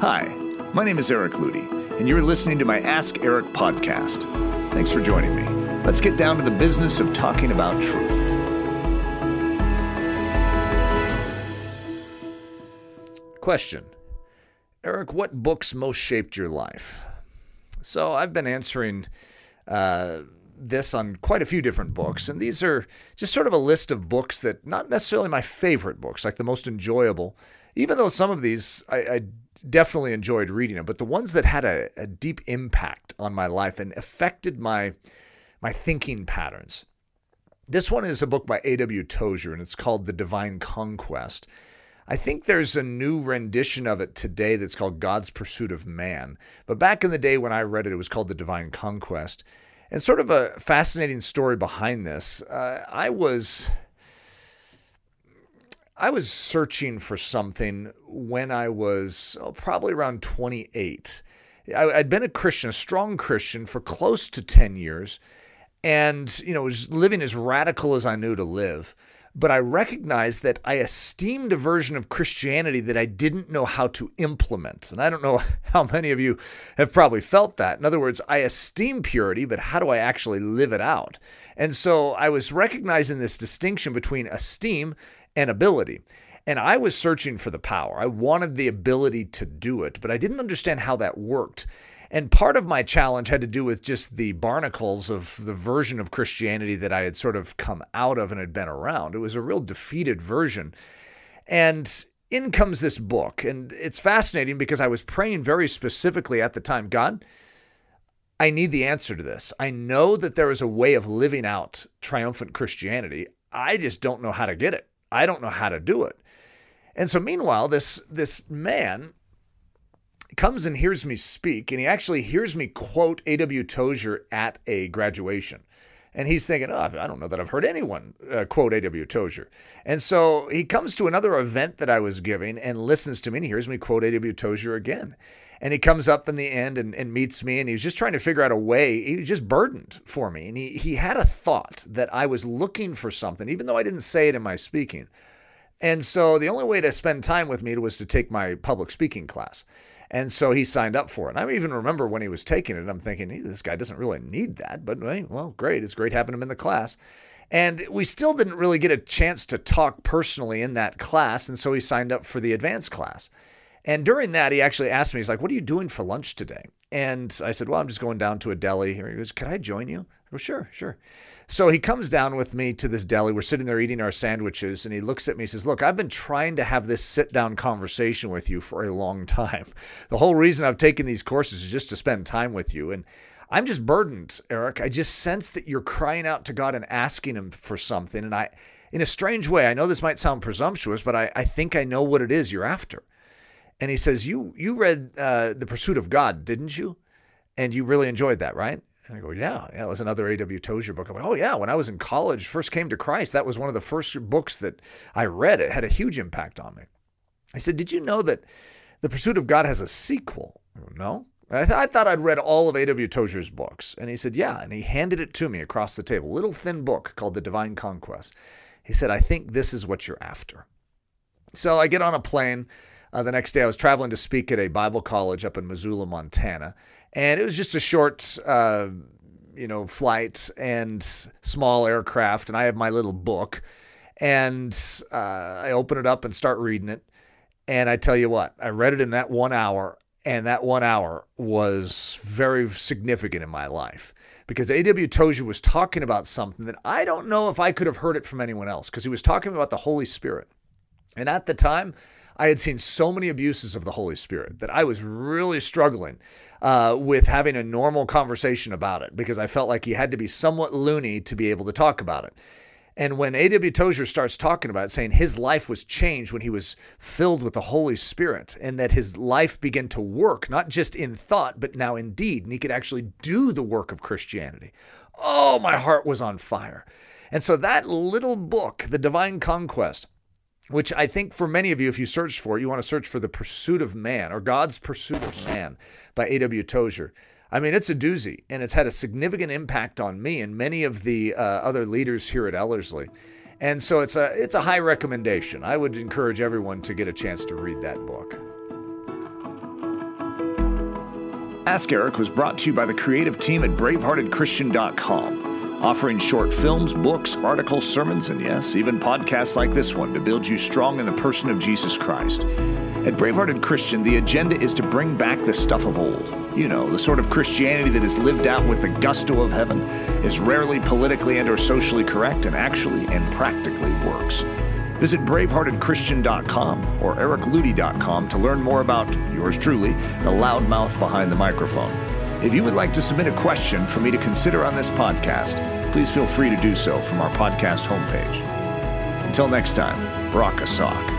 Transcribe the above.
Hi, my name is Eric Ludy, and you're listening to my Ask Eric podcast. Thanks for joining me. Let's get down to the business of talking about truth. Question Eric, what books most shaped your life? So I've been answering uh, this on quite a few different books, and these are just sort of a list of books that not necessarily my favorite books, like the most enjoyable, even though some of these I, I definitely enjoyed reading them, but the ones that had a, a deep impact on my life and affected my my thinking patterns. This one is a book by A.W. Tozer, and it's called The Divine Conquest. I think there's a new rendition of it today that's called God's Pursuit of Man. But back in the day when I read it, it was called The Divine Conquest. And sort of a fascinating story behind this. Uh, I was. I was searching for something when I was oh, probably around 28. I, I'd been a Christian, a strong Christian, for close to 10 years, and you know was living as radical as I knew to live but I recognized that I esteemed a version of Christianity that I didn't know how to implement. And I don't know how many of you have probably felt that. In other words, I esteem purity, but how do I actually live it out? And so I was recognizing this distinction between esteem and ability. And I was searching for the power. I wanted the ability to do it, but I didn't understand how that worked. And part of my challenge had to do with just the barnacles of the version of Christianity that I had sort of come out of and had been around. It was a real defeated version. And in comes this book. And it's fascinating because I was praying very specifically at the time God, I need the answer to this. I know that there is a way of living out triumphant Christianity. I just don't know how to get it. I don't know how to do it. And so meanwhile, this this man comes and hears me speak, and he actually hears me quote A.W. Tozer at a graduation. And he's thinking, oh, I don't know that I've heard anyone uh, quote A.W. Tozer. And so he comes to another event that I was giving and listens to me and he hears me quote A.W. Tozer again. And he comes up in the end and, and meets me, and he was just trying to figure out a way. He was just burdened for me. And he, he had a thought that I was looking for something, even though I didn't say it in my speaking. And so the only way to spend time with me was to take my public speaking class. And so he signed up for it. And I even remember when he was taking it, I'm thinking, hey, this guy doesn't really need that, but well, great. It's great having him in the class. And we still didn't really get a chance to talk personally in that class. And so he signed up for the advanced class. And during that, he actually asked me, he's like, What are you doing for lunch today? And I said, Well, I'm just going down to a deli. He goes, Can I join you? I go, Sure, sure. So he comes down with me to this deli. We're sitting there eating our sandwiches, and he looks at me and says, Look, I've been trying to have this sit down conversation with you for a long time. The whole reason I've taken these courses is just to spend time with you. And I'm just burdened, Eric. I just sense that you're crying out to God and asking Him for something. And I, in a strange way, I know this might sound presumptuous, but I, I think I know what it is you're after. And he says, You, you read uh, The Pursuit of God, didn't you? And you really enjoyed that, right? And I go, yeah, yeah, it was another A.W. Tozer book. I'm like, oh, yeah, when I was in college, first came to Christ, that was one of the first books that I read. It had a huge impact on me. I said, did you know that The Pursuit of God has a sequel? Go, no. I, th- I, thought I'd read all of A.W. Tozer's books. And he said, yeah. And he handed it to me across the table, a little thin book called The Divine Conquest. He said, I think this is what you're after. So I get on a plane. Uh, the next day, I was traveling to speak at a Bible college up in Missoula, Montana and it was just a short, uh, you know, flight and small aircraft. And I have my little book, and uh, I open it up and start reading it. And I tell you what, I read it in that one hour, and that one hour was very significant in my life because A.W. Tozer was talking about something that I don't know if I could have heard it from anyone else because he was talking about the Holy Spirit. And at the time, I had seen so many abuses of the Holy Spirit that I was really struggling uh, with having a normal conversation about it because I felt like you had to be somewhat loony to be able to talk about it. And when A.W. Tozer starts talking about it, saying his life was changed when he was filled with the Holy Spirit, and that his life began to work, not just in thought, but now in deed, and he could actually do the work of Christianity. Oh, my heart was on fire. And so that little book, The Divine Conquest, which I think for many of you, if you search for it, you want to search for The Pursuit of Man or God's Pursuit of Man by A.W. Tozer. I mean, it's a doozy, and it's had a significant impact on me and many of the uh, other leaders here at Ellerslie. And so it's a it's a high recommendation. I would encourage everyone to get a chance to read that book. Ask Eric was brought to you by the creative team at braveheartedchristian.com, offering short films, books, articles, sermons, and yes, even podcasts like this one to build you strong in the person of Jesus Christ. At Bravehearted Christian, the agenda is to bring back the stuff of old. You know, the sort of Christianity that is lived out with the gusto of heaven, is rarely politically and or socially correct, and actually and practically works. Visit braveheartedchristian.com or ericludy.com to learn more about yours truly, the loudmouth behind the microphone. If you would like to submit a question for me to consider on this podcast, please feel free to do so from our podcast homepage. Until next time, rock a sock.